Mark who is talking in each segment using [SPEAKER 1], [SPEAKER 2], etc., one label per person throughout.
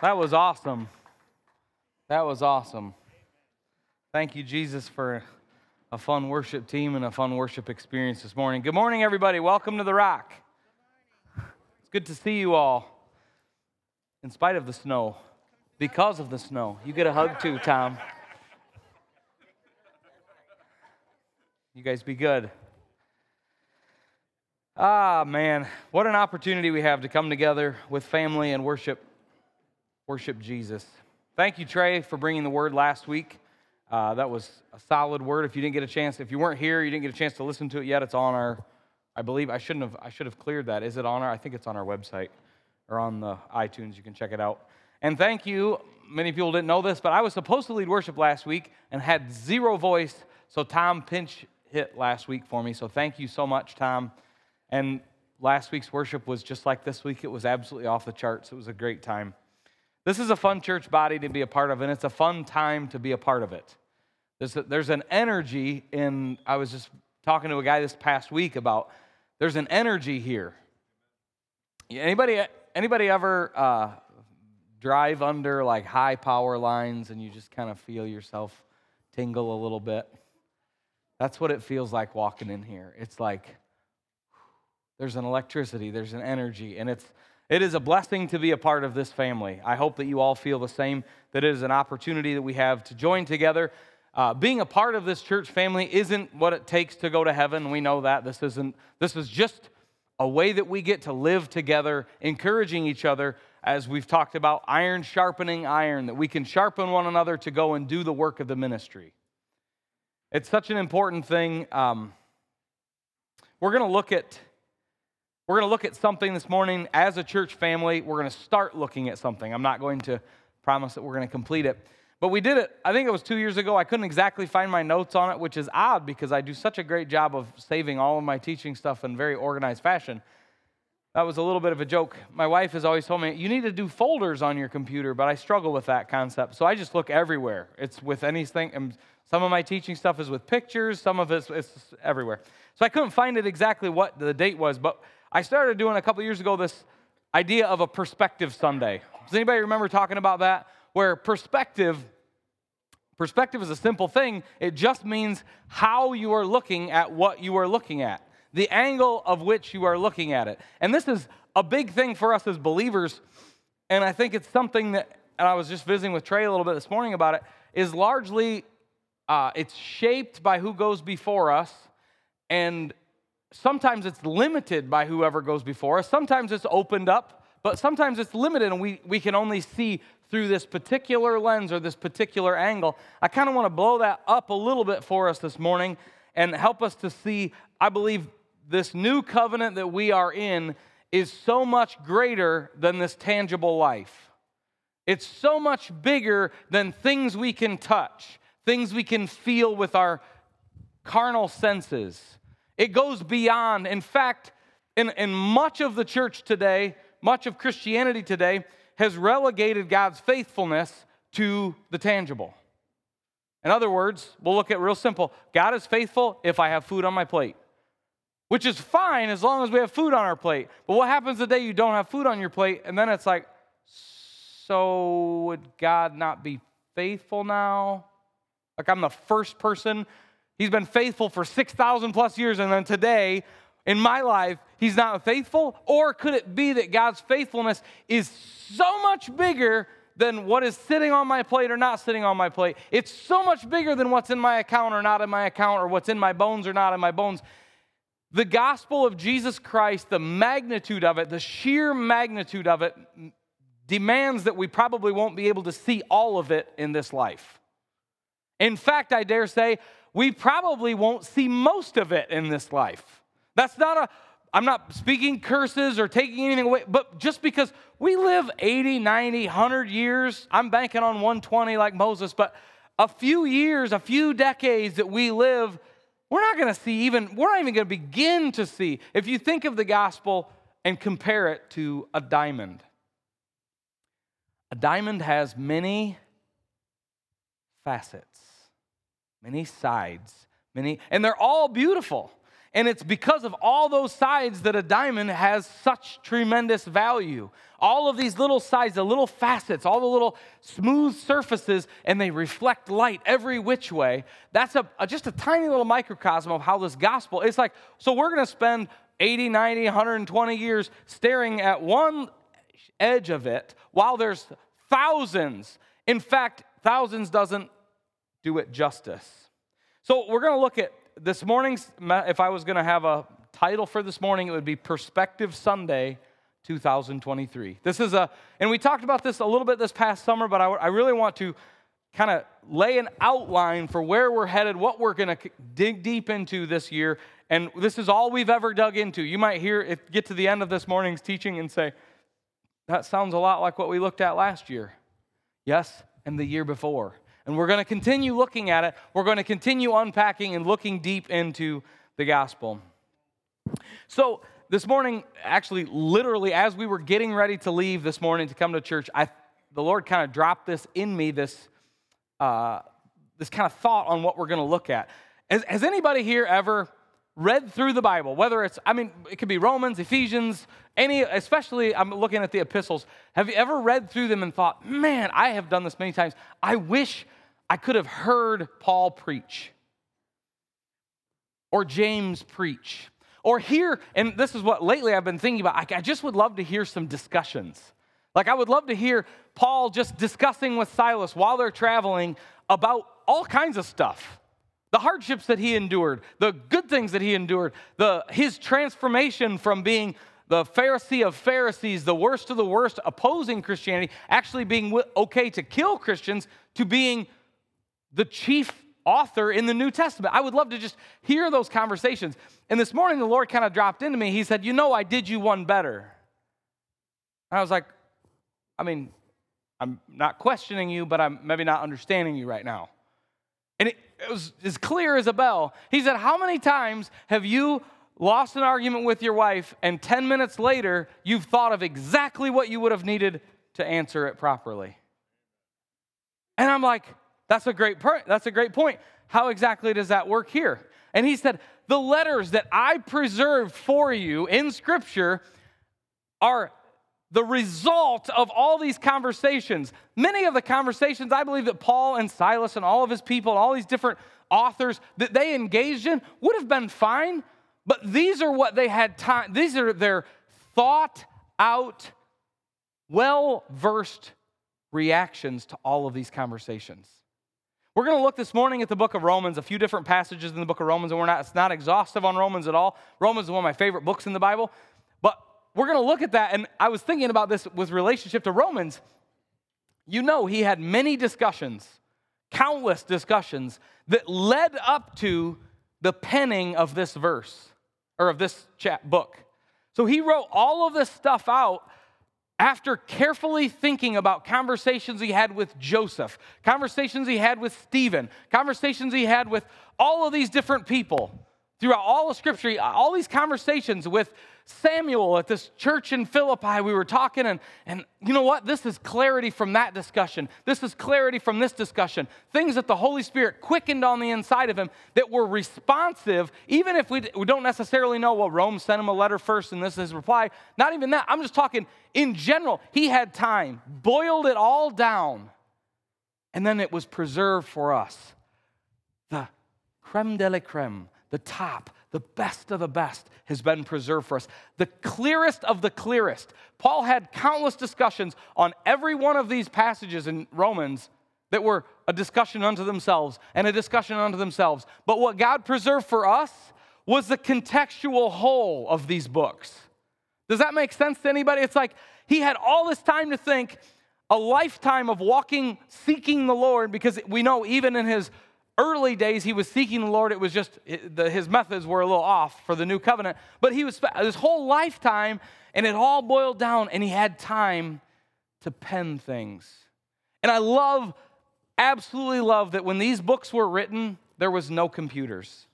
[SPEAKER 1] That was awesome. That was awesome. Thank you, Jesus, for a fun worship team and a fun worship experience this morning. Good morning, everybody. Welcome to the Rock. It's good to see you all, in spite of the snow, because of the snow. You get a hug too, Tom. You guys be good. Ah, man, what an opportunity we have to come together with family and worship, worship Jesus. Thank you, Trey, for bringing the word last week. Uh, that was a solid word. If you didn't get a chance, if you weren't here, you didn't get a chance to listen to it yet. It's on our, I believe I shouldn't have. I should have cleared that. Is it on our? I think it's on our website or on the iTunes. You can check it out. And thank you. Many people didn't know this, but I was supposed to lead worship last week and had zero voice. So Tom pinch hit last week for me. So thank you so much, Tom. And last week's worship was just like this week. It was absolutely off the charts. It was a great time. This is a fun church body to be a part of, and it's a fun time to be a part of it. There's, a, there's an energy in, I was just talking to a guy this past week about there's an energy here. Anybody, anybody ever uh, drive under like high power lines and you just kind of feel yourself tingle a little bit? That's what it feels like walking in here. It's like, there's an electricity, there's an energy, and it's it is a blessing to be a part of this family. I hope that you all feel the same, that it is an opportunity that we have to join together. Uh, being a part of this church family isn't what it takes to go to heaven. We know that. This isn't, this is just a way that we get to live together, encouraging each other, as we've talked about, iron sharpening iron, that we can sharpen one another to go and do the work of the ministry. It's such an important thing. Um, we're going to look at we're going to look at something this morning as a church family. We're going to start looking at something. I'm not going to promise that we're going to complete it. But we did it, I think it was two years ago. I couldn't exactly find my notes on it, which is odd because I do such a great job of saving all of my teaching stuff in very organized fashion. That was a little bit of a joke. My wife has always told me, you need to do folders on your computer, but I struggle with that concept. So I just look everywhere. It's with anything. And some of my teaching stuff is with pictures, some of it's, it's everywhere. So I couldn't find it exactly what the date was, but I started doing a couple years ago this idea of a perspective Sunday. Does anybody remember talking about that? Where perspective, perspective is a simple thing. It just means how you are looking at what you are looking at, the angle of which you are looking at it. And this is a big thing for us as believers. And I think it's something that, and I was just visiting with Trey a little bit this morning about it, is largely uh, it's shaped by who goes before us and sometimes it's limited by whoever goes before us, sometimes it's opened up, but sometimes it's limited and we, we can only see through this particular lens or this particular angle. I kind of want to blow that up a little bit for us this morning and help us to see, I believe, this new covenant that we are in is so much greater than this tangible life. It's so much bigger than things we can touch, things we can feel with our carnal senses. It goes beyond. In fact, in, in much of the church today, much of Christianity today, has relegated God's faithfulness to the tangible. In other words, we'll look at real simple God is faithful if I have food on my plate, which is fine as long as we have food on our plate. But what happens the day you don't have food on your plate? And then it's like, so would God not be faithful now? Like I'm the first person He's been faithful for 6,000 plus years, and then today, in my life, he's not faithful? Or could it be that God's faithfulness is so much bigger than what is sitting on my plate or not sitting on my plate? It's so much bigger than what's in my account or not in my account, or what's in my bones or not in my bones. The gospel of Jesus Christ, the magnitude of it, the sheer magnitude of it, demands that we probably won't be able to see all of it in this life. In fact, I dare say, we probably won't see most of it in this life. That's not a, I'm not speaking curses or taking anything away, but just because we live 80, 90, 100 years, I'm banking on 120 like Moses, but a few years, a few decades that we live, we're not going to see even, we're not even going to begin to see. If you think of the gospel and compare it to a diamond, a diamond has many facets many sides, many, and they're all beautiful. And it's because of all those sides that a diamond has such tremendous value. All of these little sides, the little facets, all the little smooth surfaces, and they reflect light every which way. That's a, a just a tiny little microcosm of how this gospel, it's like, so we're going to spend 80, 90, 120 years staring at one edge of it while there's thousands. In fact, thousands doesn't do it justice. So we're going to look at this morning's, if I was going to have a title for this morning, it would be Perspective Sunday 2023. This is a, and we talked about this a little bit this past summer, but I, I really want to kind of lay an outline for where we're headed, what we're going to dig deep into this year. And this is all we've ever dug into. You might hear it get to the end of this morning's teaching and say, that sounds a lot like what we looked at last year. Yes, and the year before. And we're going to continue looking at it. We're going to continue unpacking and looking deep into the gospel. So, this morning, actually, literally, as we were getting ready to leave this morning to come to church, I, the Lord kind of dropped this in me, this, uh, this kind of thought on what we're going to look at. Has, has anybody here ever read through the Bible, whether it's, I mean, it could be Romans, Ephesians, any, especially I'm looking at the epistles. Have you ever read through them and thought, man, I have done this many times. I wish I could have heard Paul preach or James preach or hear, and this is what lately I've been thinking about. I just would love to hear some discussions. Like, I would love to hear Paul just discussing with Silas while they're traveling about all kinds of stuff the hardships that he endured, the good things that he endured, the, his transformation from being the Pharisee of Pharisees, the worst of the worst, opposing Christianity, actually being okay to kill Christians, to being the chief author in the New Testament. I would love to just hear those conversations. And this morning, the Lord kind of dropped into me. He said, You know, I did you one better. And I was like, I mean, I'm not questioning you, but I'm maybe not understanding you right now. And it, it was as clear as a bell. He said, How many times have you lost an argument with your wife, and 10 minutes later, you've thought of exactly what you would have needed to answer it properly? And I'm like, that's a great that's a great point. How exactly does that work here? And he said, "The letters that I preserved for you in scripture are the result of all these conversations. Many of the conversations I believe that Paul and Silas and all of his people and all these different authors that they engaged in would have been fine, but these are what they had time these are their thought out well versed reactions to all of these conversations. We're going to look this morning at the book of Romans, a few different passages in the book of Romans, and we're not, it's not exhaustive on Romans at all. Romans is one of my favorite books in the Bible. But we're going to look at that, and I was thinking about this with relationship to Romans. You know, he had many discussions, countless discussions that led up to the penning of this verse or of this chat book. So he wrote all of this stuff out after carefully thinking about conversations he had with Joseph, conversations he had with Stephen, conversations he had with all of these different people throughout all of Scripture, all these conversations with Samuel at this church in Philippi, we were talking, and, and you know what? This is clarity from that discussion. This is clarity from this discussion. Things that the Holy Spirit quickened on the inside of him that were responsive, even if we, we don't necessarily know, well, Rome sent him a letter first and this is his reply. Not even that. I'm just talking in general. He had time, boiled it all down, and then it was preserved for us. The creme de la creme, the top the best of the best has been preserved for us. The clearest of the clearest. Paul had countless discussions on every one of these passages in Romans that were a discussion unto themselves and a discussion unto themselves. But what God preserved for us was the contextual whole of these books. Does that make sense to anybody? It's like he had all this time to think, a lifetime of walking, seeking the Lord, because we know even in his early days he was seeking the Lord. It was just his methods were a little off for the new covenant. But he was his whole lifetime, and it all boiled down, and he had time to pen things. And I love, absolutely love that when these books were written, there was no computers.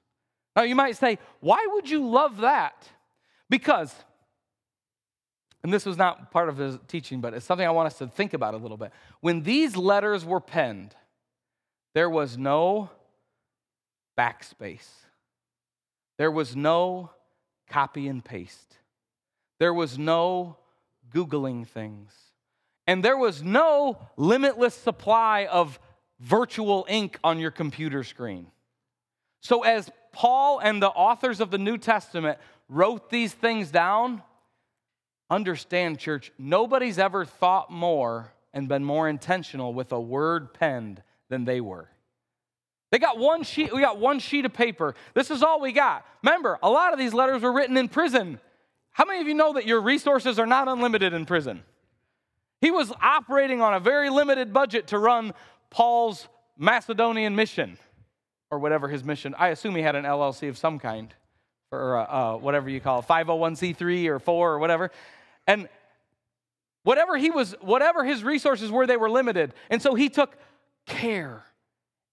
[SPEAKER 1] Now you might say, why would you love that? Because, and this was not part of his teaching, but it's something I want us to think about a little bit. When these letters were penned, there was no backspace. There was no copy and paste. There was no Googling things. And there was no limitless supply of virtual ink on your computer screen. So, as Paul and the authors of the New Testament wrote these things down, understand, church, nobody's ever thought more and been more intentional with a word penned than they were. They got one sheet, we got one sheet of paper. This is all we got. Remember, a lot of these letters were written in prison. How many of you know that your resources are not unlimited in prison? He was operating on a very limited budget to run Paul's Macedonian mission, or whatever his mission. I assume he had an LLC of some kind, or uh, uh, whatever you call it, 501c3 or 4 or whatever. And whatever he was, whatever his resources were, they were limited. And so he took care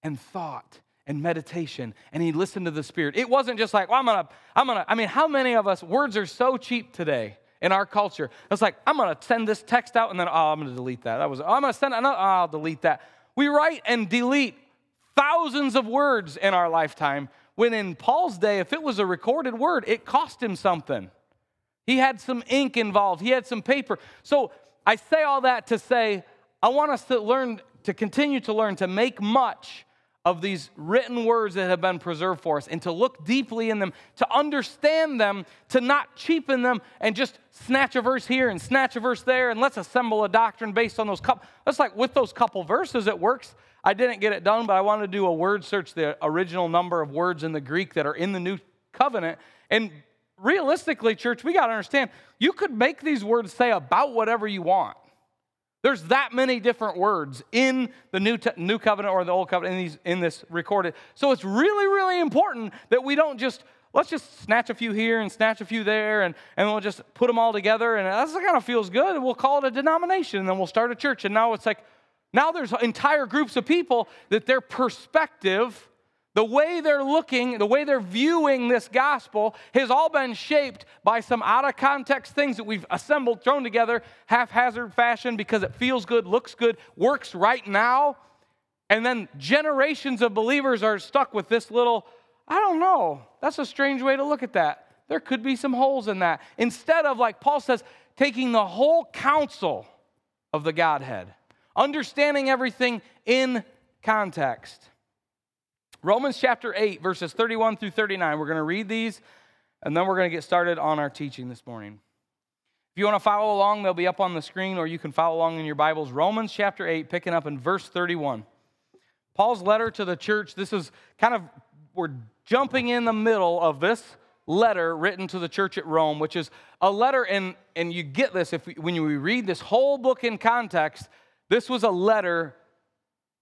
[SPEAKER 1] and thought and meditation and he listened to the spirit. It wasn't just like well i'm gonna i'm gonna i mean how many of us words are so cheap today in our culture? It's like i'm gonna send this text out and then oh i'm gonna delete that. That was oh, i'm gonna send another oh, i'll delete that. We write and delete thousands of words in our lifetime when in paul's day if it was a recorded word it cost him something. He had some ink involved. He had some paper. So i say all that to say i want us to learn to continue to learn to make much of these written words that have been preserved for us and to look deeply in them, to understand them, to not cheapen them and just snatch a verse here and snatch a verse there and let's assemble a doctrine based on those couple. That's like with those couple verses, it works. I didn't get it done, but I wanted to do a word search, the original number of words in the Greek that are in the New Covenant. And realistically, church, we got to understand you could make these words say about whatever you want. There's that many different words in the New, New Covenant or the Old Covenant in, these, in this recorded. So it's really, really important that we don't just, let's just snatch a few here and snatch a few there and, and we'll just put them all together and that kind of feels good and we'll call it a denomination and then we'll start a church. And now it's like, now there's entire groups of people that their perspective the way they're looking, the way they're viewing this gospel has all been shaped by some out of context things that we've assembled, thrown together, haphazard fashion because it feels good, looks good, works right now. And then generations of believers are stuck with this little, I don't know, that's a strange way to look at that. There could be some holes in that. Instead of, like Paul says, taking the whole counsel of the Godhead, understanding everything in context. Romans chapter 8, verses 31 through 39. We're going to read these and then we're going to get started on our teaching this morning. If you want to follow along, they'll be up on the screen or you can follow along in your Bibles. Romans chapter 8, picking up in verse 31. Paul's letter to the church, this is kind of, we're jumping in the middle of this letter written to the church at Rome, which is a letter, and, and you get this if we, when you read this whole book in context, this was a letter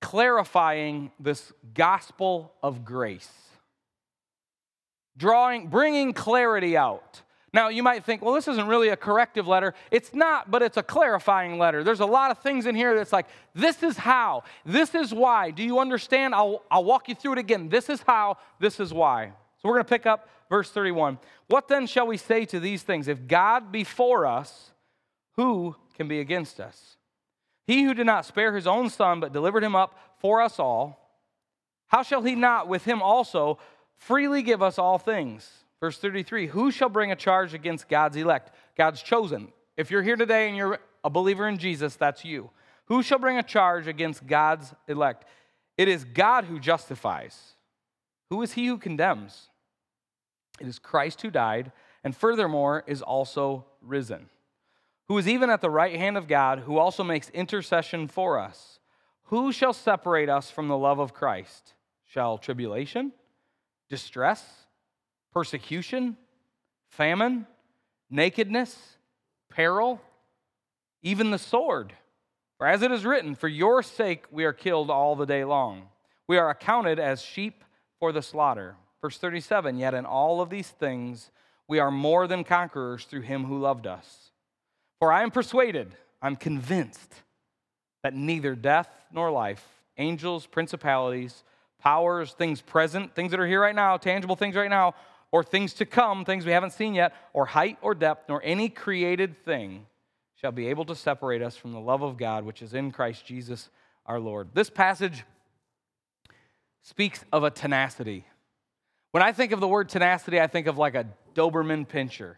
[SPEAKER 1] clarifying this gospel of grace. Drawing, bringing clarity out. Now, you might think, well, this isn't really a corrective letter. It's not, but it's a clarifying letter. There's a lot of things in here that's like, this is how, this is why. Do you understand? I'll, I'll walk you through it again. This is how, this is why. So we're going to pick up verse 31. What then shall we say to these things? If God be for us, who can be against us? He who did not spare his own son, but delivered him up for us all, how shall he not with him also freely give us all things? Verse 33 Who shall bring a charge against God's elect? God's chosen. If you're here today and you're a believer in Jesus, that's you. Who shall bring a charge against God's elect? It is God who justifies. Who is he who condemns? It is Christ who died, and furthermore is also risen who is even at the right hand of God, who also makes intercession for us. Who shall separate us from the love of Christ? Shall tribulation, distress, persecution, famine, nakedness, peril, even the sword? For as it is written, For your sake we are killed all the day long. We are accounted as sheep for the slaughter. Verse 37 Yet in all of these things we are more than conquerors through him who loved us. For I am persuaded, I'm convinced that neither death nor life, angels, principalities, powers, things present, things that are here right now, tangible things right now, or things to come, things we haven't seen yet, or height or depth, nor any created thing shall be able to separate us from the love of God which is in Christ Jesus our Lord. This passage speaks of a tenacity. When I think of the word tenacity, I think of like a Doberman pinscher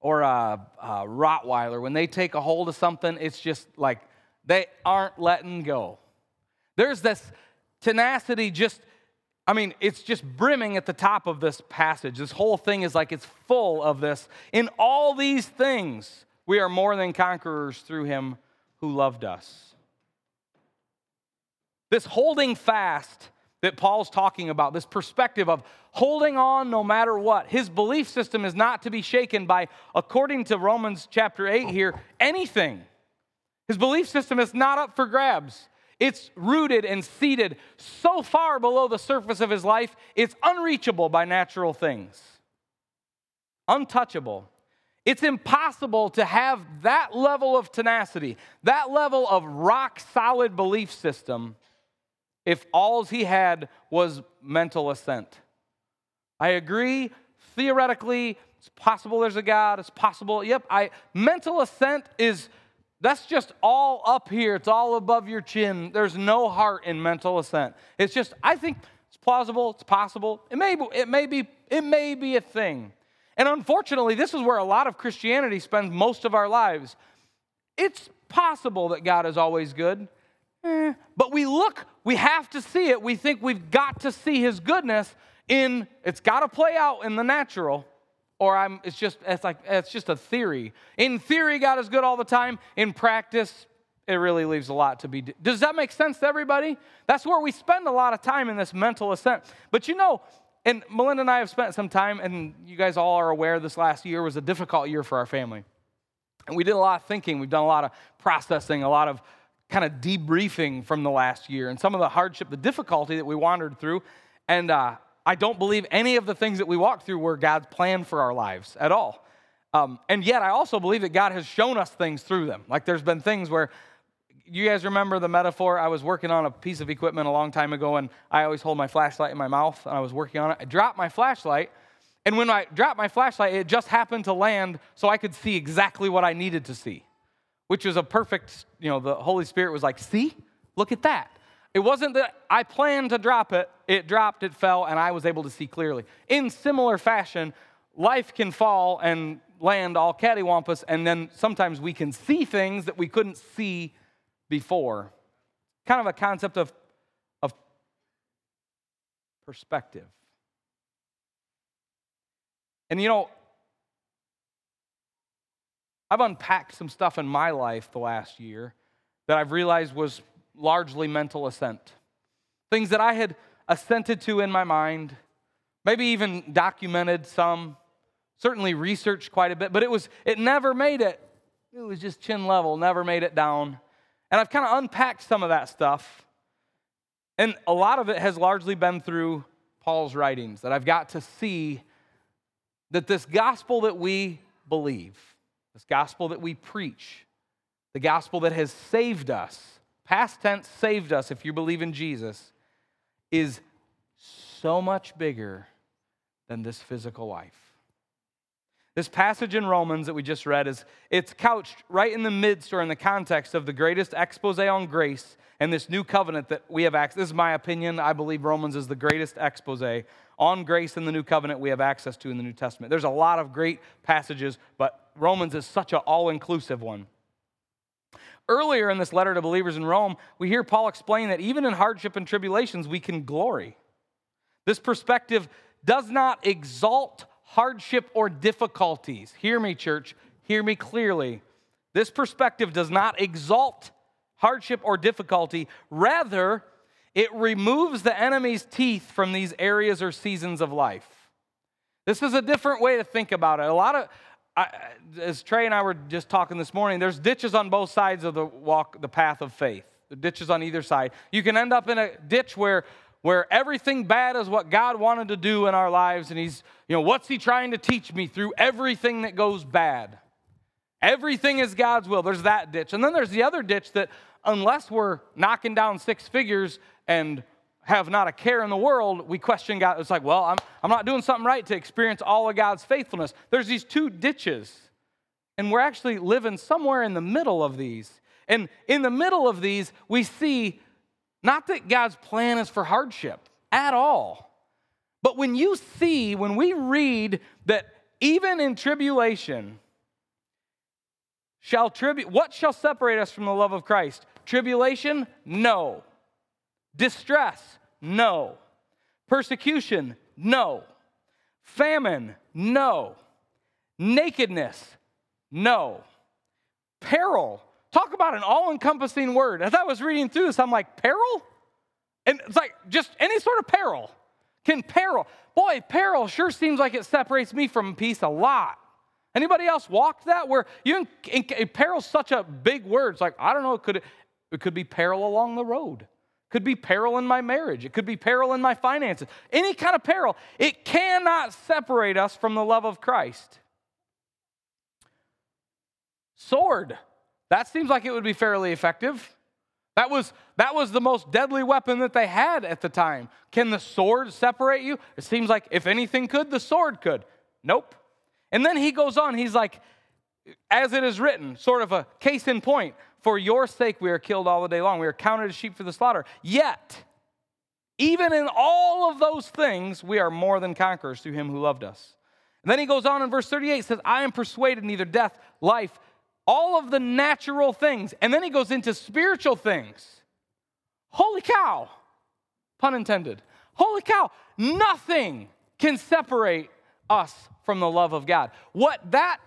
[SPEAKER 1] or a, a Rottweiler. When they take a hold of something, it's just like they aren't letting go. There's this tenacity just, I mean, it's just brimming at the top of this passage. This whole thing is like it's full of this. In all these things, we are more than conquerors through him who loved us. This holding fast that Paul's talking about, this perspective of holding on no matter what. His belief system is not to be shaken by, according to Romans chapter 8 here, anything. His belief system is not up for grabs. It's rooted and seated so far below the surface of his life, it's unreachable by natural things, untouchable. It's impossible to have that level of tenacity, that level of rock solid belief system if all he had was mental assent. I agree, theoretically, it's possible there's a God, it's possible, yep, I mental assent is that's just all up here. It's all above your chin. There's no heart in mental assent. It's just, I think it's plausible, it's possible. It may, it may, be, it may be a thing. And unfortunately, this is where a lot of Christianity spends most of our lives. It's possible that God is always good. Eh, but we look, we have to see it. We think we've got to see his goodness in, it's got to play out in the natural. Or I'm, it's just, it's like, it's just a theory. In theory, God is good all the time. In practice, it really leaves a lot to be. Does that make sense to everybody? That's where we spend a lot of time in this mental assent. But you know, and Melinda and I have spent some time, and you guys all are aware this last year was a difficult year for our family. And we did a lot of thinking, we've done a lot of processing, a lot of kind of debriefing from the last year and some of the hardship, the difficulty that we wandered through. And uh, I don't believe any of the things that we walked through were God's plan for our lives at all. Um, and yet, I also believe that God has shown us things through them. Like there's been things where you guys remember the metaphor? I was working on a piece of equipment a long time ago, and I always hold my flashlight in my mouth, and I was working on it. I dropped my flashlight, and when I dropped my flashlight, it just happened to land so I could see exactly what I needed to see which was a perfect, you know, the Holy Spirit was like, see, look at that. It wasn't that I planned to drop it, it dropped, it fell, and I was able to see clearly. In similar fashion, life can fall and land all cattywampus, and then sometimes we can see things that we couldn't see before. Kind of a concept of, of perspective. And you know, I've unpacked some stuff in my life the last year that I've realized was largely mental assent. Things that I had assented to in my mind, maybe even documented some, certainly researched quite a bit, but it was it never made it. It was just chin level, never made it down. And I've kind of unpacked some of that stuff. And a lot of it has largely been through Paul's writings that I've got to see that this gospel that we believe this gospel that we preach, the gospel that has saved us, past tense saved us if you believe in Jesus, is so much bigger than this physical life. This passage in Romans that we just read is it's couched right in the midst or in the context of the greatest expose on grace and this new covenant that we have access. This is my opinion. I believe Romans is the greatest expose on grace in the new covenant we have access to in the New Testament. There's a lot of great passages, but Romans is such an all inclusive one. Earlier in this letter to believers in Rome, we hear Paul explain that even in hardship and tribulations, we can glory. This perspective does not exalt hardship or difficulties. Hear me, church. Hear me clearly. This perspective does not exalt hardship or difficulty. Rather, it removes the enemy's teeth from these areas or seasons of life. This is a different way to think about it. A lot of, I, as Trey and I were just talking this morning, there's ditches on both sides of the walk, the path of faith. The ditches on either side. You can end up in a ditch where where everything bad is what God wanted to do in our lives, and He's, you know, what's He trying to teach me through everything that goes bad? Everything is God's will. There's that ditch. And then there's the other ditch that, unless we're knocking down six figures and have not a care in the world, we question God. It's like, well, I'm, I'm not doing something right to experience all of God's faithfulness. There's these two ditches, and we're actually living somewhere in the middle of these. And in the middle of these, we see not that God's plan is for hardship at all, But when you see, when we read that even in tribulation, shall tribu- what shall separate us from the love of Christ? Tribulation? No. Distress? No. Persecution? No. Famine? No. Nakedness? No. Peril? Talk about an all encompassing word. As I was reading through this, I'm like, peril? And it's like just any sort of peril. Can peril, boy, peril sure seems like it separates me from peace a lot. Anybody else walked that where you can peril's such a big word. It's like, I don't know, it could, it could be peril along the road. Could be peril in my marriage. It could be peril in my finances. Any kind of peril. It cannot separate us from the love of Christ. Sword. That seems like it would be fairly effective. That was, that was the most deadly weapon that they had at the time. Can the sword separate you? It seems like if anything could, the sword could. Nope. And then he goes on, he's like, as it is written, sort of a case in point, for your sake we are killed all the day long. We are counted as sheep for the slaughter. Yet, even in all of those things, we are more than conquerors through him who loved us. And then he goes on in verse 38 says, I am persuaded neither death, life, all of the natural things. And then he goes into spiritual things. Holy cow, pun intended. Holy cow, nothing can separate us from the love of God. What that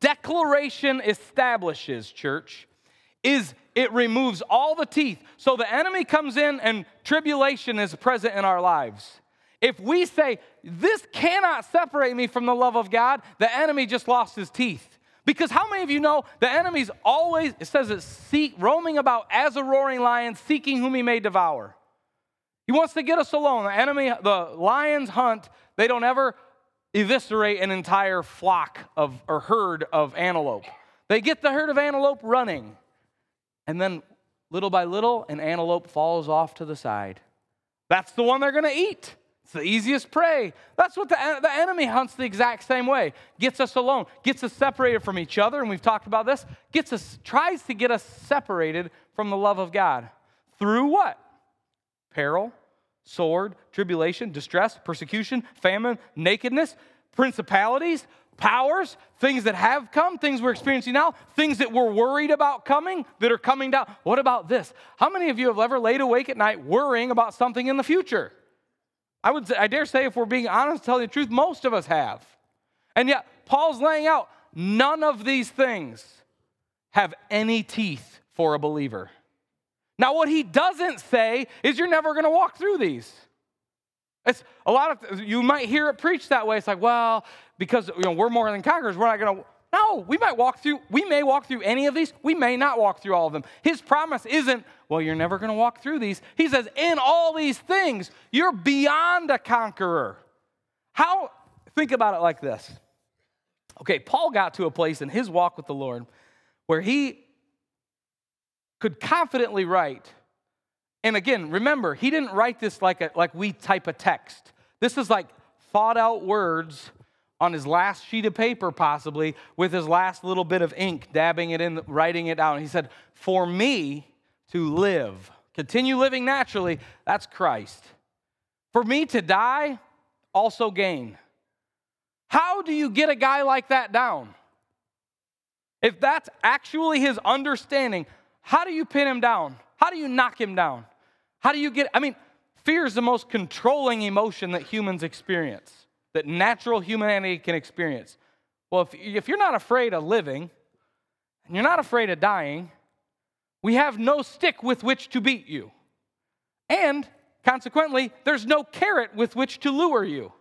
[SPEAKER 1] declaration establishes, church, is it removes all the teeth. So the enemy comes in and tribulation is present in our lives. If we say, This cannot separate me from the love of God, the enemy just lost his teeth. Because how many of you know the enemy's always, it says it's seek, roaming about as a roaring lion, seeking whom he may devour. He wants to get us alone. The enemy, the lions hunt, they don't ever eviscerate an entire flock of or herd of antelope. They get the herd of antelope running. And then little by little, an antelope falls off to the side. That's the one they're going to eat. It's the easiest prey. That's what the, the enemy hunts the exact same way. Gets us alone, gets us separated from each other, and we've talked about this. Gets us, tries to get us separated from the love of God. Through what? Peril, sword, tribulation, distress, persecution, famine, nakedness, principalities, powers, things that have come, things we're experiencing now, things that we're worried about coming that are coming down. What about this? How many of you have ever laid awake at night worrying about something in the future? I would I dare say, if we're being honest, telling the truth, most of us have. And yet, Paul's laying out none of these things have any teeth for a believer. Now, what he doesn't say is you're never going to walk through these. It's a lot of you might hear it preached that way. It's like, well, because you know we're more than conquerors, we're not going to. No, we might walk through. We may walk through any of these. We may not walk through all of them. His promise isn't, well, you're never going to walk through these. He says, in all these things, you're beyond a conqueror. How? Think about it like this. Okay, Paul got to a place in his walk with the Lord where he could confidently write. And again, remember, he didn't write this like, a, like we type a text. This is like thought out words on his last sheet of paper, possibly, with his last little bit of ink, dabbing it in, writing it down. He said, For me to live, continue living naturally, that's Christ. For me to die, also gain. How do you get a guy like that down? If that's actually his understanding, how do you pin him down? How do you knock him down? How do you get, I mean, fear is the most controlling emotion that humans experience, that natural humanity can experience. Well, if, if you're not afraid of living, and you're not afraid of dying, we have no stick with which to beat you. And consequently, there's no carrot with which to lure you.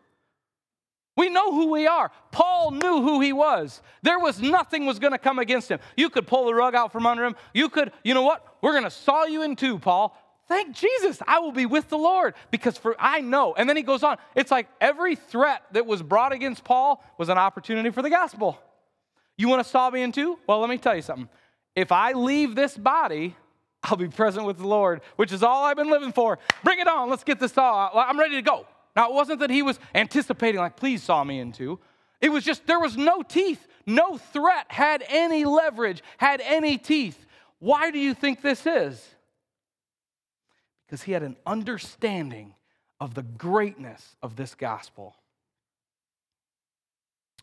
[SPEAKER 1] We know who we are. Paul knew who he was. There was nothing was going to come against him. You could pull the rug out from under him. You could, you know what? We're going to saw you in two, Paul. Thank Jesus, I will be with the Lord because for I know. And then he goes on. It's like every threat that was brought against Paul was an opportunity for the gospel. You want to saw me in two? Well, let me tell you something. If I leave this body, I'll be present with the Lord, which is all I've been living for. Bring it on. Let's get this saw. I'm ready to go. Now, it wasn't that he was anticipating, like, please saw me in two. It was just there was no teeth. No threat had any leverage, had any teeth. Why do you think this is? Because he had an understanding of the greatness of this gospel.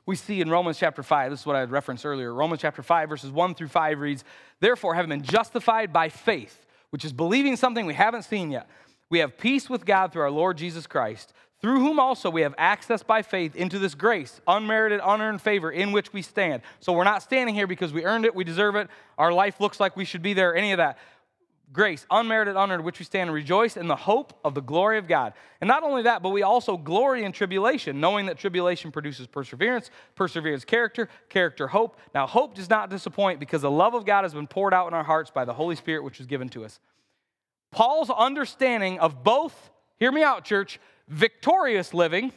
[SPEAKER 1] We see in Romans chapter 5, this is what I had referenced earlier. Romans chapter 5, verses 1 through 5 reads, Therefore, having been justified by faith, which is believing something we haven't seen yet, we have peace with God through our Lord Jesus Christ, through whom also we have access by faith into this grace, unmerited, unearned favor in which we stand. So we're not standing here because we earned it, we deserve it, our life looks like we should be there, any of that grace, unmerited, unearned, which we stand and rejoice in the hope of the glory of God. And not only that, but we also glory in tribulation, knowing that tribulation produces perseverance, perseverance, character, character, hope. Now, hope does not disappoint because the love of God has been poured out in our hearts by the Holy Spirit, which was given to us. Paul's understanding of both, hear me out, church, victorious living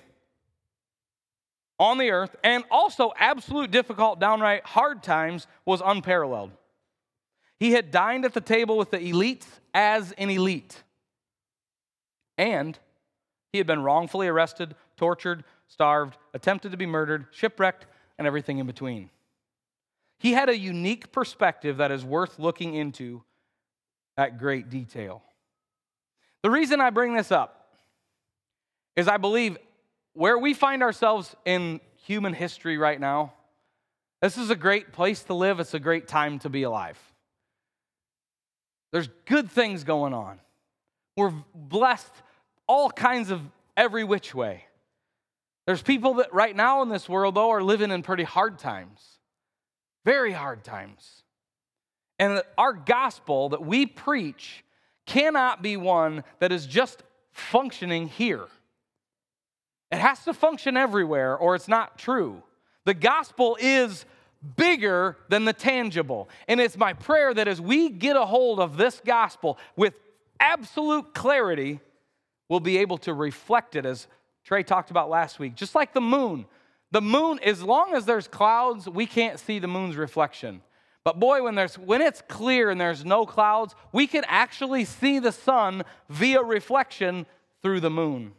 [SPEAKER 1] on the earth and also absolute difficult, downright hard times was unparalleled. He had dined at the table with the elites as an elite. And he had been wrongfully arrested, tortured, starved, attempted to be murdered, shipwrecked, and everything in between. He had a unique perspective that is worth looking into at great detail. The reason I bring this up is I believe where we find ourselves in human history right now, this is a great place to live. It's a great time to be alive. There's good things going on. We're blessed all kinds of every which way. There's people that right now in this world, though, are living in pretty hard times, very hard times. And our gospel that we preach cannot be one that is just functioning here. It has to function everywhere, or it's not true. The gospel is bigger than the tangible. And it's my prayer that as we get a hold of this gospel with absolute clarity, we'll be able to reflect it as Trey talked about last week. Just like the moon. The moon, as long as there's clouds, we can't see the moon's reflection. But boy, when, there's, when it's clear and there's no clouds, we can actually see the sun via reflection through the moon.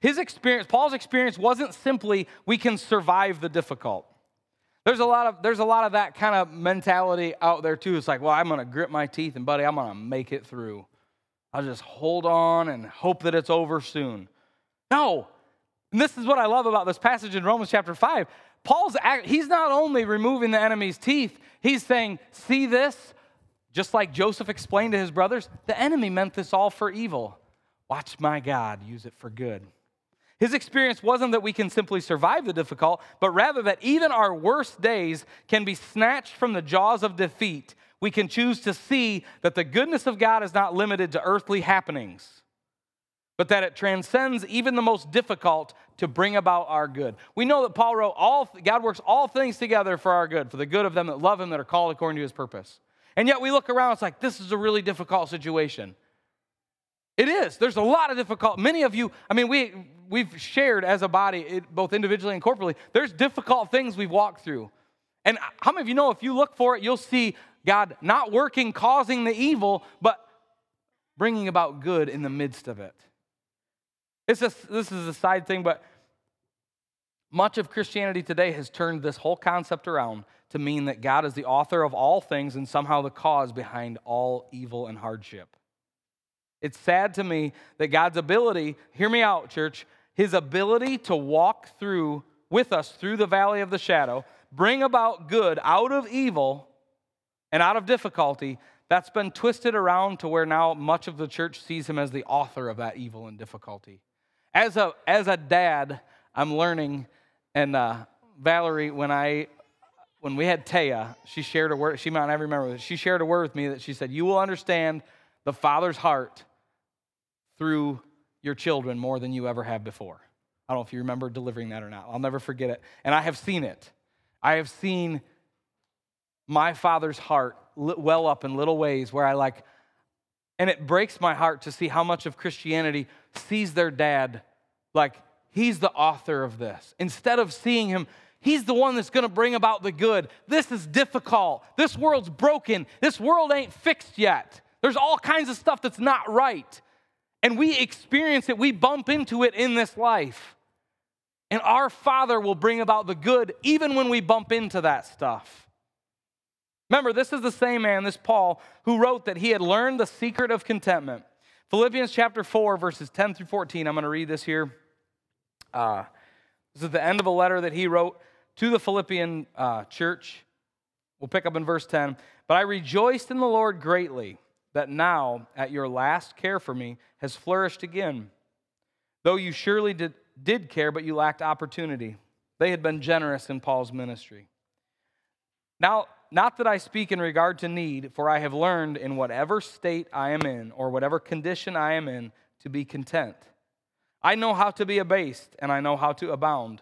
[SPEAKER 1] His experience, Paul's experience wasn't simply we can survive the difficult. There's a lot of there's a lot of that kind of mentality out there too. It's like, well, I'm gonna grit my teeth and buddy, I'm gonna make it through. I'll just hold on and hope that it's over soon. No. And this is what I love about this passage in Romans chapter 5. Paul's he's not only removing the enemy's teeth, he's saying, see this? Just like Joseph explained to his brothers, the enemy meant this all for evil. Watch my God use it for good. His experience wasn't that we can simply survive the difficult, but rather that even our worst days can be snatched from the jaws of defeat. We can choose to see that the goodness of God is not limited to earthly happenings, but that it transcends even the most difficult to bring about our good. We know that Paul wrote, all, God works all things together for our good, for the good of them that love him, that are called according to his purpose. And yet we look around, it's like, this is a really difficult situation. It is. There's a lot of difficult. Many of you, I mean, we we've shared as a body, it, both individually and corporately. There's difficult things we've walked through, and how many of you know if you look for it, you'll see God not working, causing the evil, but bringing about good in the midst of it. It's a, this is a side thing, but much of Christianity today has turned this whole concept around to mean that God is the author of all things and somehow the cause behind all evil and hardship. It's sad to me that God's ability, hear me out, church, his ability to walk through with us through the valley of the shadow, bring about good out of evil and out of difficulty, that's been twisted around to where now much of the church sees him as the author of that evil and difficulty. As a, as a dad, I'm learning, and uh, Valerie, when I when we had Taya, she shared a word, she might not remember, she shared a word with me that she said, You will understand the Father's heart through your children more than you ever have before. I don't know if you remember delivering that or not. I'll never forget it. And I have seen it. I have seen my father's heart well up in little ways where I like, and it breaks my heart to see how much of Christianity sees their dad like he's the author of this. Instead of seeing him, he's the one that's going to bring about the good. This is difficult. This world's broken. This world ain't fixed yet. There's all kinds of stuff that's not right and we experience it, we bump into it in this life. And our Father will bring about the good even when we bump into that stuff. Remember, this is the same man, this Paul, who wrote that he had learned the secret of contentment. Philippians chapter 4, verses 10 through 14. I'm going to read this here. Uh, this is the end of a letter that he wrote to the Philippian uh, church. We'll pick up in verse 10. But I rejoiced in the Lord greatly that now, at your last care for me, has flourished again. Though you surely did, did care, but you lacked opportunity. They had been generous in Paul's ministry. Now, not that I speak in regard to need, for I have learned in whatever state I am in, or whatever condition I am in, to be content. I know how to be abased, and I know how to abound.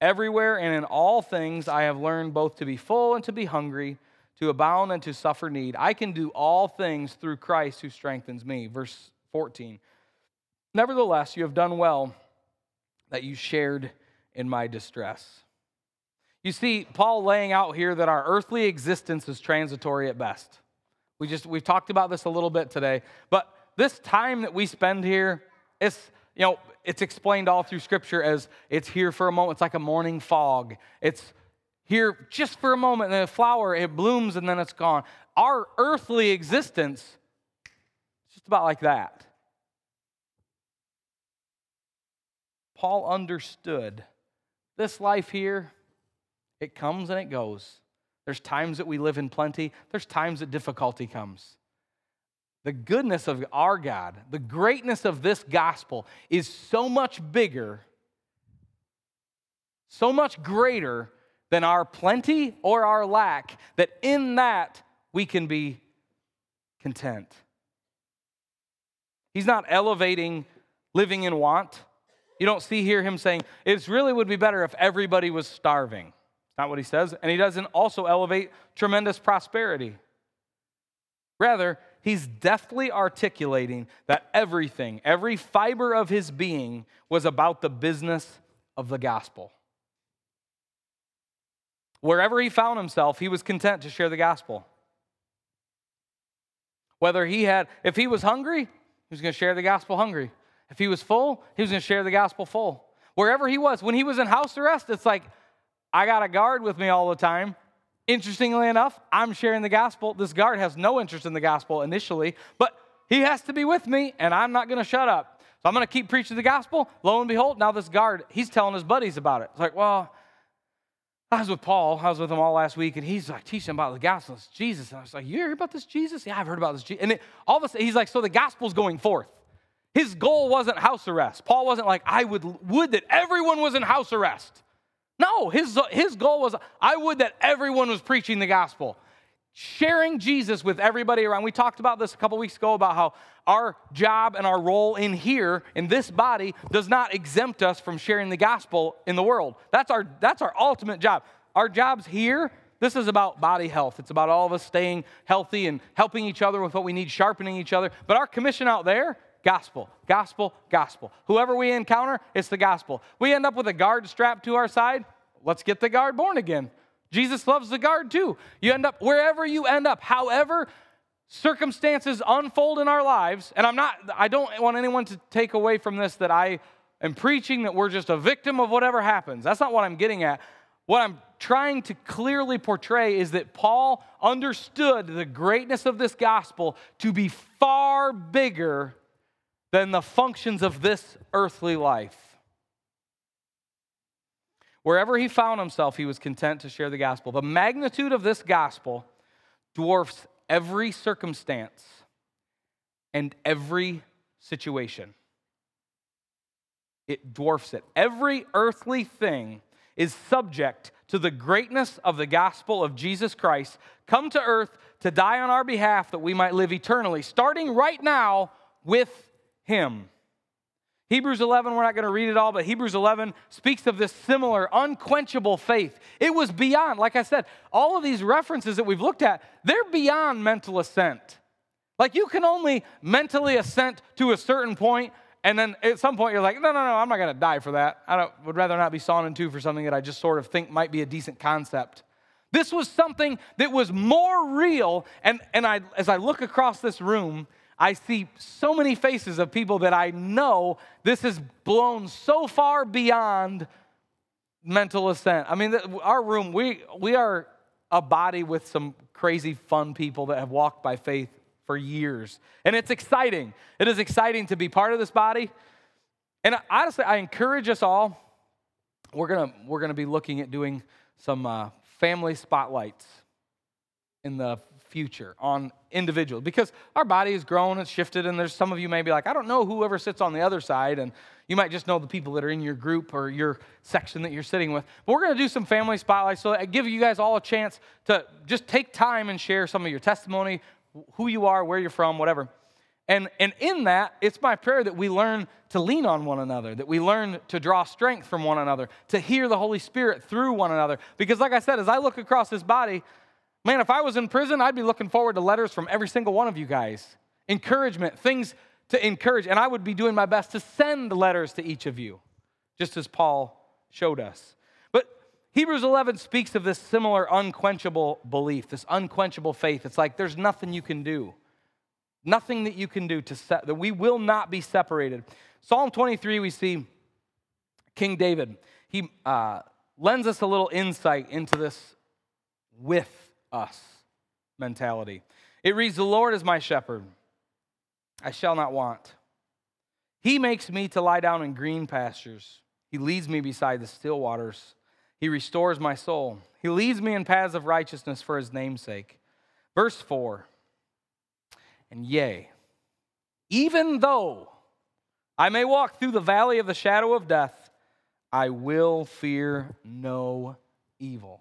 [SPEAKER 1] Everywhere and in all things I have learned both to be full and to be hungry, to abound and to suffer need. I can do all things through Christ who strengthens me. Verse 14. Nevertheless, you have done well that you shared in my distress. You see, Paul laying out here that our earthly existence is transitory at best. We just we've talked about this a little bit today, but this time that we spend here, it's you know, it's explained all through scripture as it's here for a moment. It's like a morning fog. It's here just for a moment, and then a flower, it blooms and then it's gone. Our earthly existence is just about like that. Paul understood this life here, it comes and it goes. There's times that we live in plenty, there's times that difficulty comes. The goodness of our God, the greatness of this gospel is so much bigger, so much greater than our plenty or our lack, that in that we can be content. He's not elevating living in want. You don't see here him saying, it really would be better if everybody was starving. It's not what he says. And he doesn't also elevate tremendous prosperity. Rather, he's deftly articulating that everything, every fiber of his being was about the business of the gospel. Wherever he found himself, he was content to share the gospel. Whether he had, if he was hungry, he was going to share the gospel hungry. If he was full, he was going to share the gospel full. Wherever he was, when he was in house arrest, it's like, I got a guard with me all the time. Interestingly enough, I'm sharing the gospel. This guard has no interest in the gospel initially, but he has to be with me, and I'm not going to shut up. So I'm going to keep preaching the gospel. Lo and behold, now this guard, he's telling his buddies about it. It's like, well, I was with Paul. I was with him all last week, and he's like teaching about the gospel. It's Jesus. And I was like, You hear about this Jesus? Yeah, I've heard about this Jesus. And it, all of a sudden, he's like, So the gospel's going forth. His goal wasn't house arrest. Paul wasn't like, I would, would that everyone was in house arrest. No, his, his goal was, I would that everyone was preaching the gospel, sharing Jesus with everybody around. We talked about this a couple weeks ago about how our job and our role in here, in this body, does not exempt us from sharing the gospel in the world. That's our, that's our ultimate job. Our jobs here, this is about body health. It's about all of us staying healthy and helping each other with what we need, sharpening each other. But our commission out there, gospel, gospel, gospel. Whoever we encounter, it's the gospel. We end up with a guard strapped to our side, let's get the guard born again. Jesus loves the guard too. You end up wherever you end up, however circumstances unfold in our lives, and I'm not, I don't want anyone to take away from this that I am preaching that we're just a victim of whatever happens. That's not what I'm getting at. What I'm trying to clearly portray is that Paul understood the greatness of this gospel to be far bigger than the functions of this earthly life. Wherever he found himself, he was content to share the gospel. The magnitude of this gospel dwarfs every circumstance and every situation. It dwarfs it. Every earthly thing is subject to the greatness of the gospel of Jesus Christ, come to earth to die on our behalf that we might live eternally, starting right now with him. Hebrews 11, we're not going to read it all, but Hebrews 11 speaks of this similar, unquenchable faith. It was beyond, like I said, all of these references that we've looked at, they're beyond mental assent. Like you can only mentally assent to a certain point, and then at some point you're like, no, no, no, I'm not going to die for that. I would rather not be sawn in two for something that I just sort of think might be a decent concept. This was something that was more real, and, and I, as I look across this room, I see so many faces of people that I know this has blown so far beyond mental assent. I mean, our room, we, we are a body with some crazy fun people that have walked by faith for years. And it's exciting. It is exciting to be part of this body. And honestly, I encourage us all. We're gonna we're gonna be looking at doing some uh, family spotlights in the future on individuals because our body has grown and shifted and there's some of you may be like i don't know whoever sits on the other side and you might just know the people that are in your group or your section that you're sitting with but we're going to do some family spotlights so i give you guys all a chance to just take time and share some of your testimony who you are where you're from whatever and, and in that, it's my prayer that we learn to lean on one another, that we learn to draw strength from one another, to hear the Holy Spirit through one another. Because, like I said, as I look across this body, man, if I was in prison, I'd be looking forward to letters from every single one of you guys. Encouragement, things to encourage. And I would be doing my best to send letters to each of you, just as Paul showed us. But Hebrews 11 speaks of this similar unquenchable belief, this unquenchable faith. It's like there's nothing you can do. Nothing that you can do to set that we will not be separated. Psalm 23, we see King David. He uh, lends us a little insight into this with us mentality. It reads, The Lord is my shepherd, I shall not want. He makes me to lie down in green pastures. He leads me beside the still waters. He restores my soul. He leads me in paths of righteousness for his name's sake. Verse 4 and yea, even though I may walk through the valley of the shadow of death, I will fear no evil.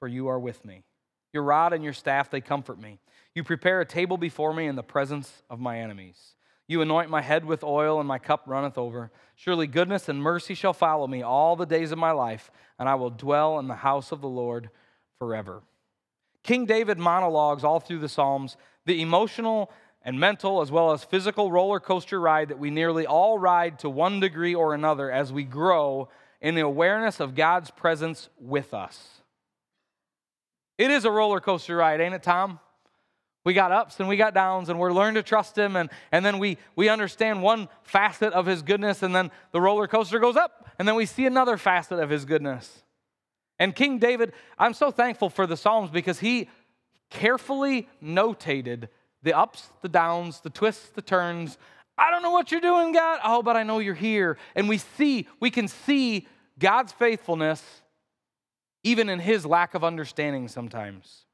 [SPEAKER 1] For you are with me. Your rod and your staff, they comfort me. You prepare a table before me in the presence of my enemies. You anoint my head with oil, and my cup runneth over. Surely goodness and mercy shall follow me all the days of my life, and I will dwell in the house of the Lord forever. King David monologues all through the Psalms the emotional and mental as well as physical roller coaster ride that we nearly all ride to one degree or another as we grow in the awareness of God's presence with us. It is a roller coaster ride, ain't it, Tom? We got ups and we got downs, and we're learning to trust Him, and, and then we, we understand one facet of His goodness, and then the roller coaster goes up, and then we see another facet of His goodness. And King David, I'm so thankful for the Psalms because he carefully notated the ups, the downs, the twists, the turns. I don't know what you're doing, God. Oh, but I know you're here. And we see, we can see God's faithfulness even in his lack of understanding sometimes.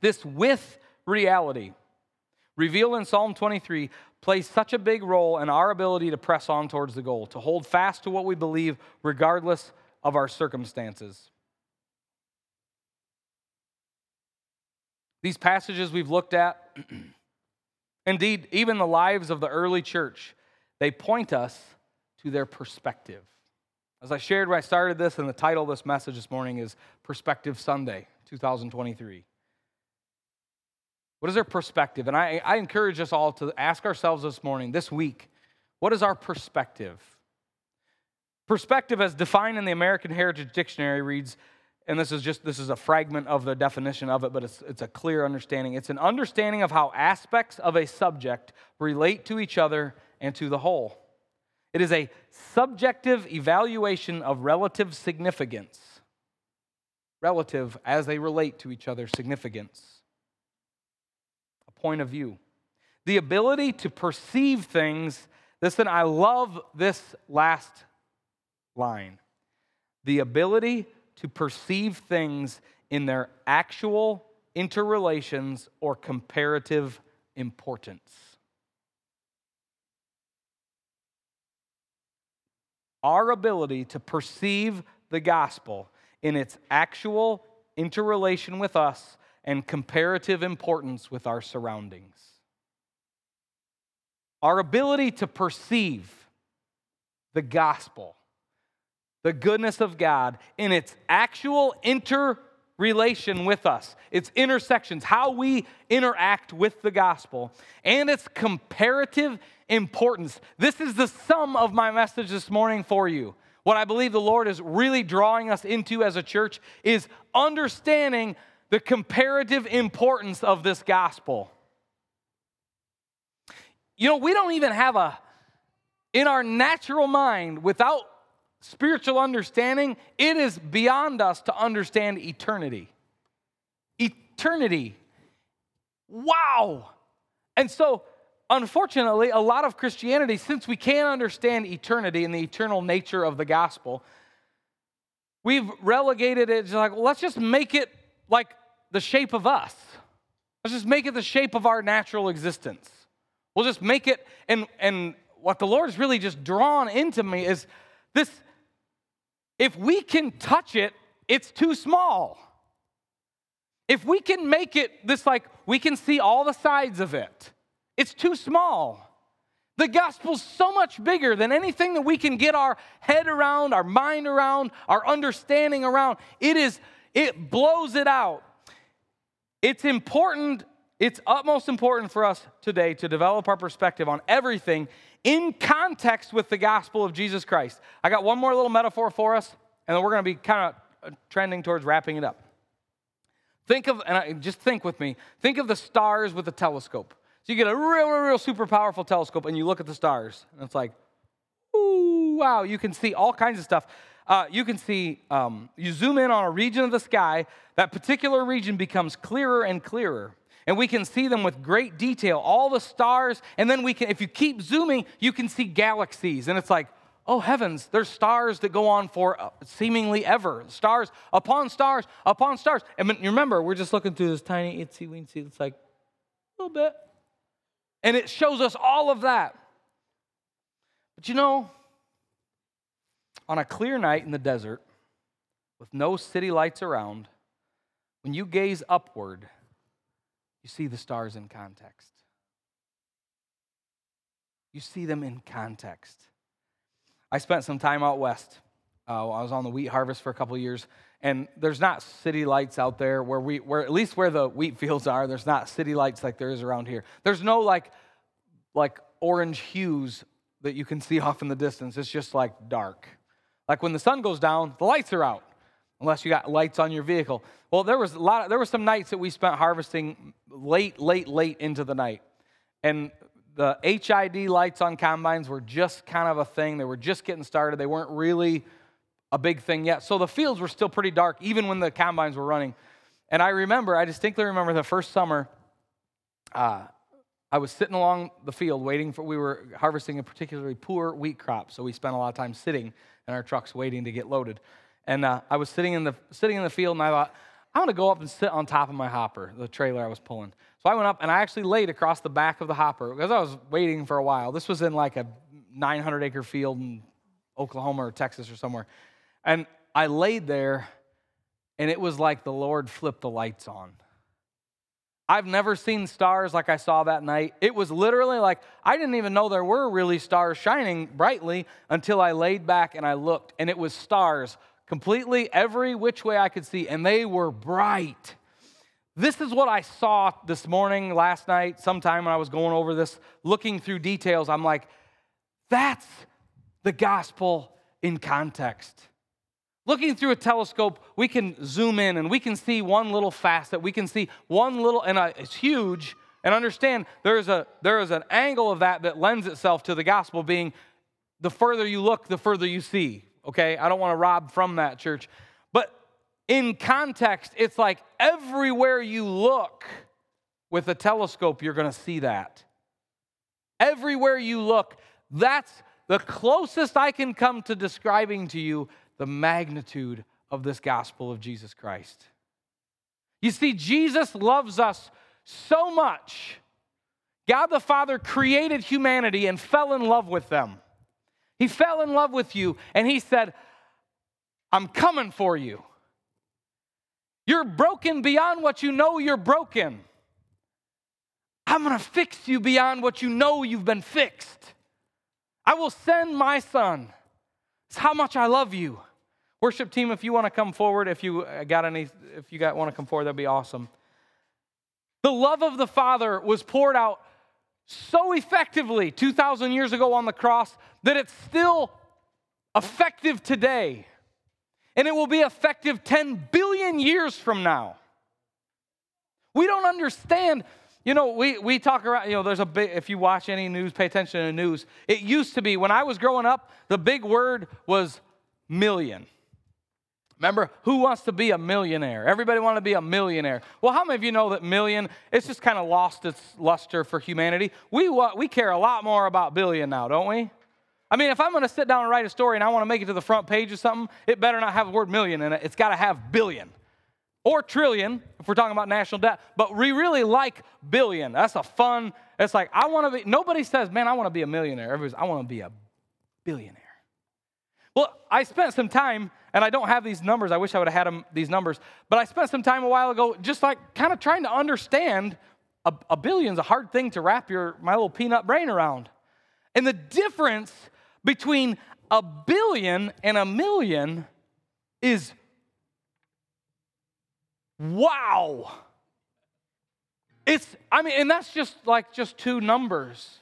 [SPEAKER 1] This with reality, revealed in Psalm 23, plays such a big role in our ability to press on towards the goal, to hold fast to what we believe regardless of our circumstances. These passages we've looked at, indeed, even the lives of the early church, they point us to their perspective. As I shared when I started this, and the title of this message this morning is Perspective Sunday 2023. What is our perspective? And I, I encourage us all to ask ourselves this morning, this week, what is our perspective? Perspective, as defined in the American Heritage Dictionary, reads, and this is just this is a fragment of the definition of it, but it's, it's a clear understanding. It's an understanding of how aspects of a subject relate to each other and to the whole. It is a subjective evaluation of relative significance, relative as they relate to each other significance, a point of view. The ability to perceive things. Listen, I love this last line the ability to perceive things in their actual interrelations or comparative importance. Our ability to perceive the gospel in its actual interrelation with us and comparative importance with our surroundings. Our ability to perceive the gospel the goodness of God in its actual interrelation with us, its intersections, how we interact with the gospel, and its comparative importance. This is the sum of my message this morning for you. What I believe the Lord is really drawing us into as a church is understanding the comparative importance of this gospel. You know, we don't even have a, in our natural mind, without spiritual understanding, it is beyond us to understand eternity. Eternity. wow. And so, unfortunately, a lot of Christianity, since we can't understand eternity and the eternal nature of the gospel, we've relegated it to like, well, let's just make it like the shape of us. Let's just make it the shape of our natural existence. We'll just make it, and, and what the Lord Lord's really just drawn into me is this if we can touch it, it's too small. If we can make it this like we can see all the sides of it, it's too small. The gospel's so much bigger than anything that we can get our head around, our mind around, our understanding around. It is it blows it out. It's important, it's utmost important for us today to develop our perspective on everything in context with the gospel of Jesus Christ. I got one more little metaphor for us, and then we're going to be kind of uh, trending towards wrapping it up. Think of, and I, just think with me, think of the stars with a telescope. So you get a real, real, real super powerful telescope and you look at the stars, and it's like, ooh, wow, you can see all kinds of stuff. Uh, you can see, um, you zoom in on a region of the sky, that particular region becomes clearer and clearer. And we can see them with great detail, all the stars. And then we can, if you keep zooming, you can see galaxies. And it's like, oh heavens, there's stars that go on for uh, seemingly ever. Stars upon stars upon stars. And remember, we're just looking through this tiny itsy weensy, it's like a little bit. And it shows us all of that. But you know, on a clear night in the desert, with no city lights around, when you gaze upward, you see the stars in context. You see them in context. I spent some time out west. Uh, I was on the wheat harvest for a couple years, and there's not city lights out there where we, where at least where the wheat fields are. There's not city lights like there is around here. There's no like, like orange hues that you can see off in the distance. It's just like dark. Like when the sun goes down, the lights are out, unless you got lights on your vehicle. Well, there was a lot. Of, there were some nights that we spent harvesting late, late, late into the night, and the HID lights on combines were just kind of a thing. They were just getting started. They weren't really a big thing yet. So the fields were still pretty dark, even when the combines were running. And I remember, I distinctly remember the first summer, uh, I was sitting along the field waiting for, we were harvesting a particularly poor wheat crop. So we spent a lot of time sitting in our trucks waiting to get loaded. And uh, I was sitting in, the, sitting in the field and I thought, I'm going to go up and sit on top of my hopper, the trailer I was pulling. So I went up and I actually laid across the back of the hopper because I was waiting for a while. This was in like a 900 acre field in Oklahoma or Texas or somewhere. And I laid there and it was like the Lord flipped the lights on. I've never seen stars like I saw that night. It was literally like I didn't even know there were really stars shining brightly until I laid back and I looked, and it was stars completely every which way I could see, and they were bright. This is what I saw this morning, last night, sometime when I was going over this, looking through details. I'm like, that's the gospel in context. Looking through a telescope, we can zoom in and we can see one little facet. We can see one little, and uh, it's huge. And understand there is, a, there is an angle of that that lends itself to the gospel being the further you look, the further you see. Okay? I don't want to rob from that, church But in context, it's like everywhere you look with a telescope, you're going to see that. Everywhere you look, that's the closest I can come to describing to you the magnitude of this gospel of Jesus Christ. You see, Jesus loves us so much. God the Father created humanity and fell in love with them. He fell in love with you and He said, I'm coming for you. You're broken beyond what you know you're broken. I'm going to fix you beyond what you know you've been fixed. I will send my son. It's how much I love you. Worship team, if you want to come forward, if you uh, got any, if you got want to come forward, that'd be awesome. The love of the Father was poured out so effectively 2,000 years ago on the cross that it's still effective today and it will be effective 10 billion years from now. We don't understand. You know, we, we talk around, you know, there's a big, if you watch any news, pay attention to the news. It used to be, when I was growing up, the big word was million. Remember, who wants to be a millionaire? Everybody want to be a millionaire. Well, how many of you know that million, it's just kind of lost its luster for humanity? We, we care a lot more about billion now, don't we? I mean, if I'm going to sit down and write a story and I want to make it to the front page of something, it better not have the word million in it. It's got to have billion or trillion if we're talking about national debt. But we really like billion. That's a fun, it's like, I want to be, nobody says, man, I want to be a millionaire. Everybody's, I want to be a billionaire. Well, I spent some time, and I don't have these numbers. I wish I would have had them, these numbers. But I spent some time a while ago just like kind of trying to understand a, a billion's a hard thing to wrap your my little peanut brain around. And the difference between a billion and a million is wow. It's, I mean, and that's just like just two numbers.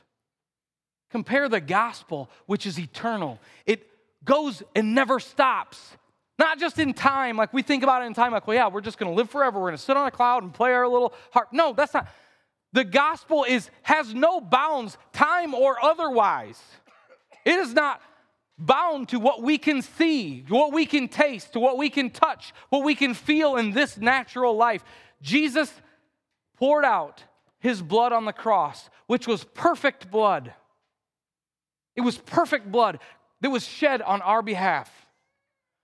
[SPEAKER 1] Compare the gospel, which is eternal. It goes and never stops. Not just in time, like we think about it in time, like, well, yeah, we're just gonna live forever. We're gonna sit on a cloud and play our little harp. No, that's not. The gospel is has no bounds, time or otherwise. It is not bound to what we can see, what we can taste, to what we can touch, what we can feel in this natural life. Jesus poured out his blood on the cross, which was perfect blood. It was perfect blood that was shed on our behalf.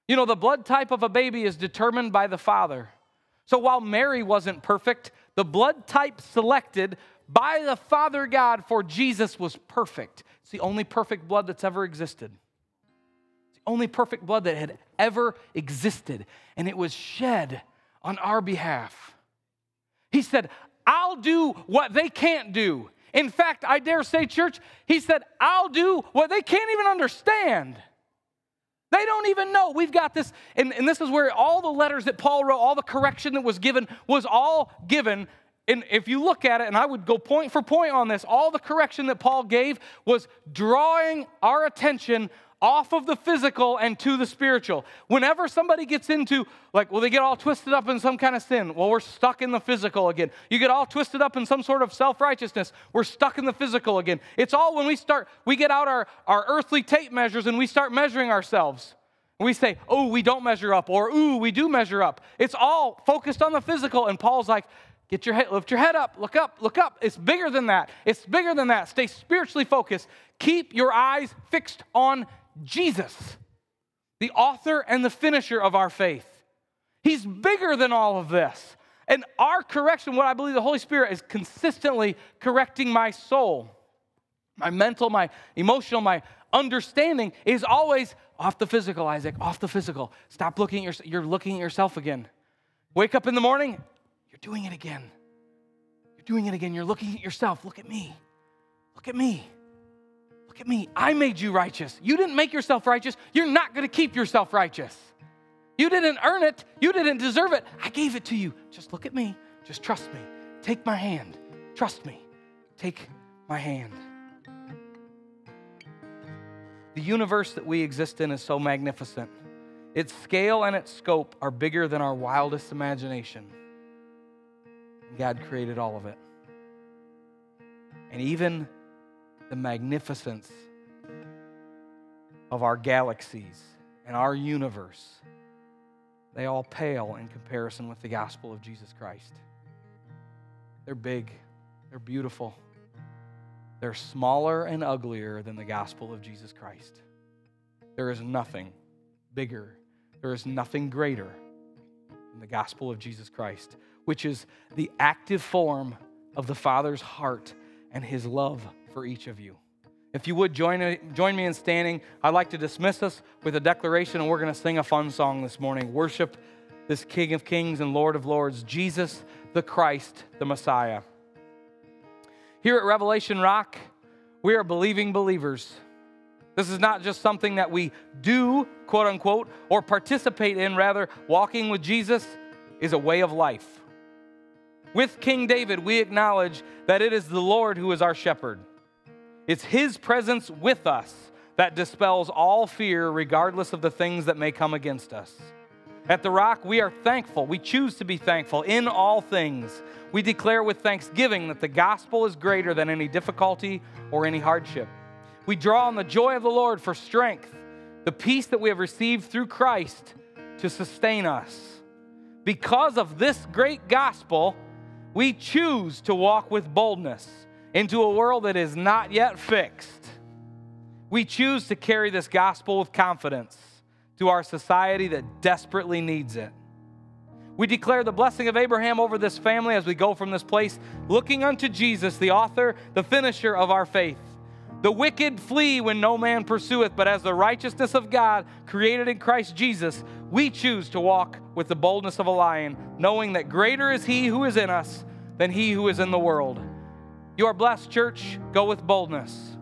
[SPEAKER 1] You know, the blood type of a baby is determined by the father. So while Mary wasn't perfect, the blood type selected by the Father God for Jesus was perfect. It's the only perfect blood that's ever existed. It's the only perfect blood that had ever existed, and it was shed on our behalf. He said, I'll do what they can't do. In fact, I dare say, church, he said, I'll do what they can't even understand. They don't even know. We've got this, and, and this is where all the letters that Paul wrote, all the correction that was given, was all given and if you look at it, and I would go point for point on this, all the correction that Paul gave was drawing our attention off of the physical and to the spiritual. Whenever somebody gets into, like, well, they get all twisted up in some kind of sin, well, we're stuck in the physical again. You get all twisted up in some sort of self righteousness, we're stuck in the physical again. It's all when we start, we get out our, our earthly tape measures and we start measuring ourselves. And we say, oh, we don't measure up, or ooh, we do measure up. It's all focused on the physical. And Paul's like, Get your head, lift your head up, look up, look up. It's bigger than that. It's bigger than that. Stay spiritually focused. Keep your eyes fixed on Jesus, the author and the finisher of our faith. He's bigger than all of this. And our correction, what I believe the Holy Spirit is consistently correcting my soul, my mental, my emotional, my understanding is always off the physical, Isaac, off the physical. Stop looking at your, you're looking at yourself again. Wake up in the morning, you're doing it again. You're doing it again. You're looking at yourself. Look at me. Look at me. Look at me. I made you righteous. You didn't make yourself righteous. You're not going to keep yourself righteous. You didn't earn it. You didn't deserve it. I gave it to you. Just look at me. Just trust me. Take my hand. Trust me. Take my hand. The universe that we exist in is so magnificent. Its scale and its scope are bigger than our wildest imagination. God created all of it. And even the magnificence of our galaxies and our universe, they all pale in comparison with the gospel of Jesus Christ. They're big, they're beautiful, they're smaller and uglier than the gospel of Jesus Christ. There is nothing bigger, there is nothing greater than the gospel of Jesus Christ which is the active form of the Father's heart and his love for each of you. If you would join, uh, join me in standing, I'd like to dismiss us with a declaration, and we're going to sing a fun song this morning. Worship this King of Kings and Lord of Lords, Jesus the Christ, the Messiah. Here at Revelation Rock, we are believing believers. This is not just something that we do, quote unquote, or participate in. Rather, walking with Jesus is a way of life. With King David, we acknowledge that it is the Lord who is our shepherd. It's His presence with us that dispels all fear, regardless of the things that may come against us. At the Rock, we are thankful. We choose to be thankful in all things. We declare with thanksgiving that the gospel is greater than any difficulty or any hardship. We draw on the joy of the Lord for strength, the peace that we have received through Christ to sustain us. Because of this great gospel, we choose to walk with boldness into a world that is not yet fixed. We choose to carry this gospel with confidence to our society that desperately needs it. We declare the blessing of Abraham over this family as we go from this place, looking unto Jesus, the author, the finisher of our faith. The wicked flee when no man pursueth, but as the righteousness of God created in Christ Jesus, we choose to walk with the boldness of a lion, knowing that greater is he who is in us than he who is in the world. You are blessed, church. Go with boldness.